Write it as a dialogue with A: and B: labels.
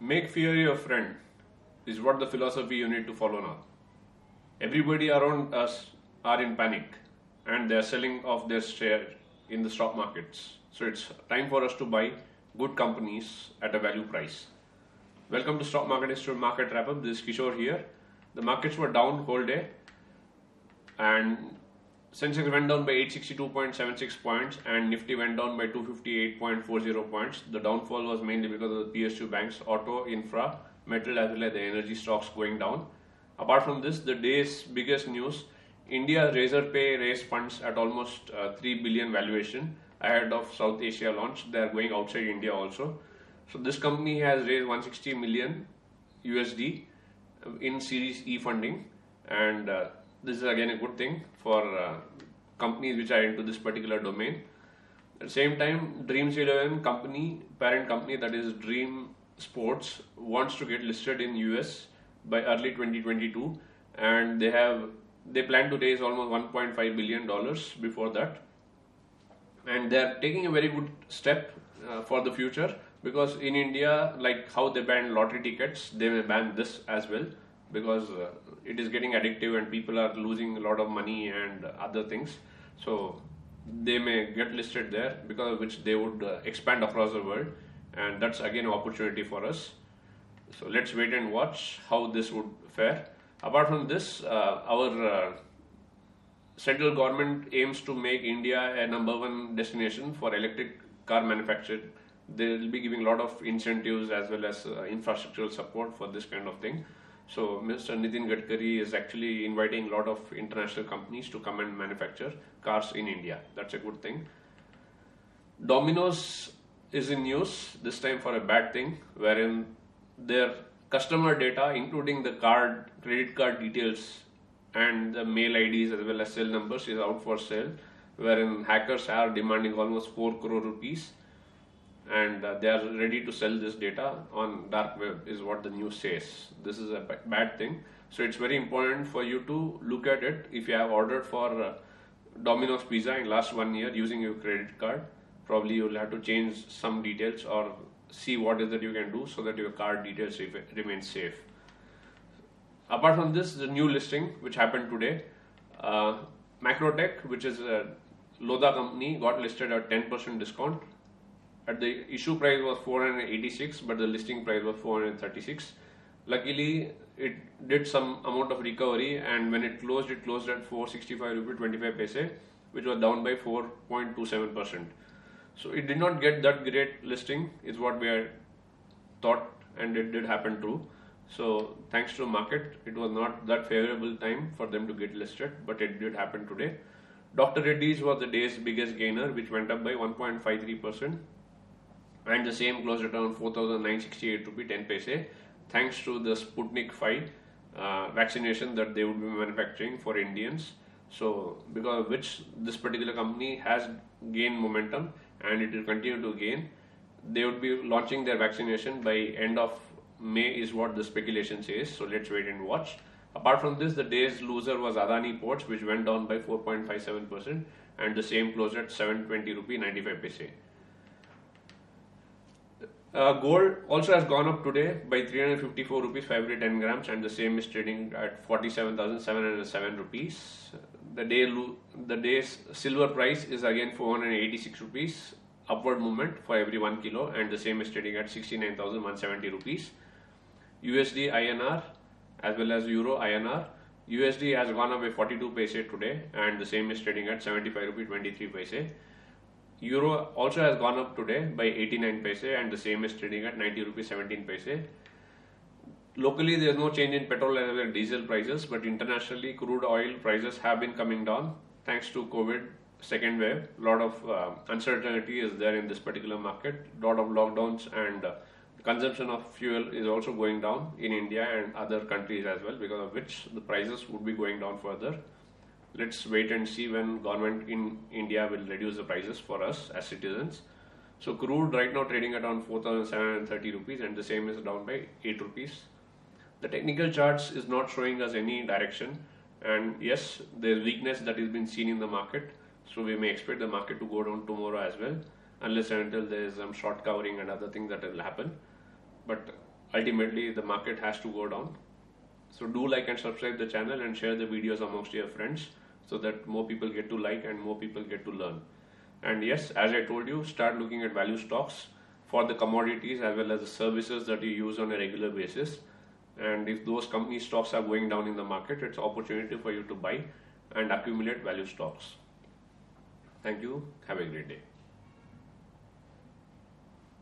A: Make fear your friend is what the philosophy you need to follow now. Everybody around us are in panic and they are selling off their share in the stock markets. So it's time for us to buy good companies at a value price. Welcome to Stock Market Institute Market Wrap Up. This is Kishore here. The markets were down whole day and Sensex went down by 862.76 points and Nifty went down by 258.40 points. The downfall was mainly because of the PSU banks, auto, infra, metal as well as the energy stocks going down. Apart from this, the day's biggest news, India Razorpay raised funds at almost uh, 3 billion valuation ahead of South Asia launch. They are going outside India also. So this company has raised 160 million USD in Series E funding and uh, this is again a good thing for uh, companies which are into this particular domain. At the same time, Dreams 11 company, parent company that is Dream Sports wants to get listed in US by early 2022 and they have they plan to raise almost 1.5 billion dollars before that. And they are taking a very good step uh, for the future because in India like how they ban lottery tickets they may ban this as well because uh, it is getting addictive and people are losing a lot of money and other things. So they may get listed there because of which they would uh, expand across the world. And that's again an opportunity for us. So let's wait and watch how this would fare. Apart from this uh, our uh, central government aims to make india a number one destination for electric car manufacture. They will be giving a lot of incentives as well as uh, infrastructural support for this kind of thing so Mr. Nitin Gadkari is actually inviting a lot of international companies to come and manufacture cars in India. That's a good thing. Domino's is in news this time for a bad thing, wherein their customer data, including the card, credit card details, and the mail IDs as well as cell numbers, is out for sale. Wherein hackers are demanding almost 4 crore rupees and uh, they are ready to sell this data on dark web is what the news says. This is a bad thing. So it's very important for you to look at it. If you have ordered for uh, domino's pizza in last one year using your credit card probably you'll have to change some details or see what is that you can do so that your card details remain safe. Apart from this the new listing which happened today uh, macrotech which is a lodha company got listed at 10% discount at the issue price was 486 but the listing price was 436 luckily it did some amount of recovery and when it closed it closed at 465 rupee 25 paise which was down by 4.27 percent. So it did not get that great listing is what we had thought and it did happen true so thanks to market it was not that favorable time for them to get listed but it did happen today. Dr. Reddy's was the day's biggest gainer which went up by 1.53 percent and the same closed at around 4968 rupee 10 paise thanks to the Sputnik 5 uh, vaccination that they would be manufacturing for Indians. So because of which this particular company has gained momentum and it will continue to gain. They would be launching their vaccination by end of May is what the speculation says. So let's wait and watch. Apart from this, the day's loser was Adani Ports, which went down by 4.57%, and the same closed at 720 rupee 95 paise. Uh, gold also has gone up today by 354 rupees for every 10 grams and the same is trading at 47,707 rupees. The day the day's silver price is again 486 rupees upward movement for every 1 kilo and the same is trading at 69,170 rupees. USD INR as well as Euro INR USD has gone up by 42 paise today and the same is trading at 75 rupees 23 paise. Euro also has gone up today by 89 paise and the same is trading at 90 rupees 17 paise. Locally, there is no change in petrol and diesel prices, but internationally, crude oil prices have been coming down thanks to COVID second wave. A lot of uh, uncertainty is there in this particular market. A lot of lockdowns and uh, consumption of fuel is also going down in India and other countries as well, because of which the prices would be going down further let's wait and see when government in India will reduce the prices for us as citizens. So crude right now trading at around 4,730 rupees and the same is down by 8 rupees. The technical charts is not showing us any direction and yes, there's weakness that is been seen in the market. So we may expect the market to go down tomorrow as well. unless and until there is some short covering and other things that will happen. But ultimately, the market has to go down. So do like and subscribe the channel and share the videos amongst your friends so that more people get to like and more people get to learn. And yes, as I told you, start looking at value stocks for the commodities as well as the services that you use on a regular basis. And if those company stocks are going down in the market, it's opportunity for you to buy and accumulate value stocks. Thank you. Have a great day.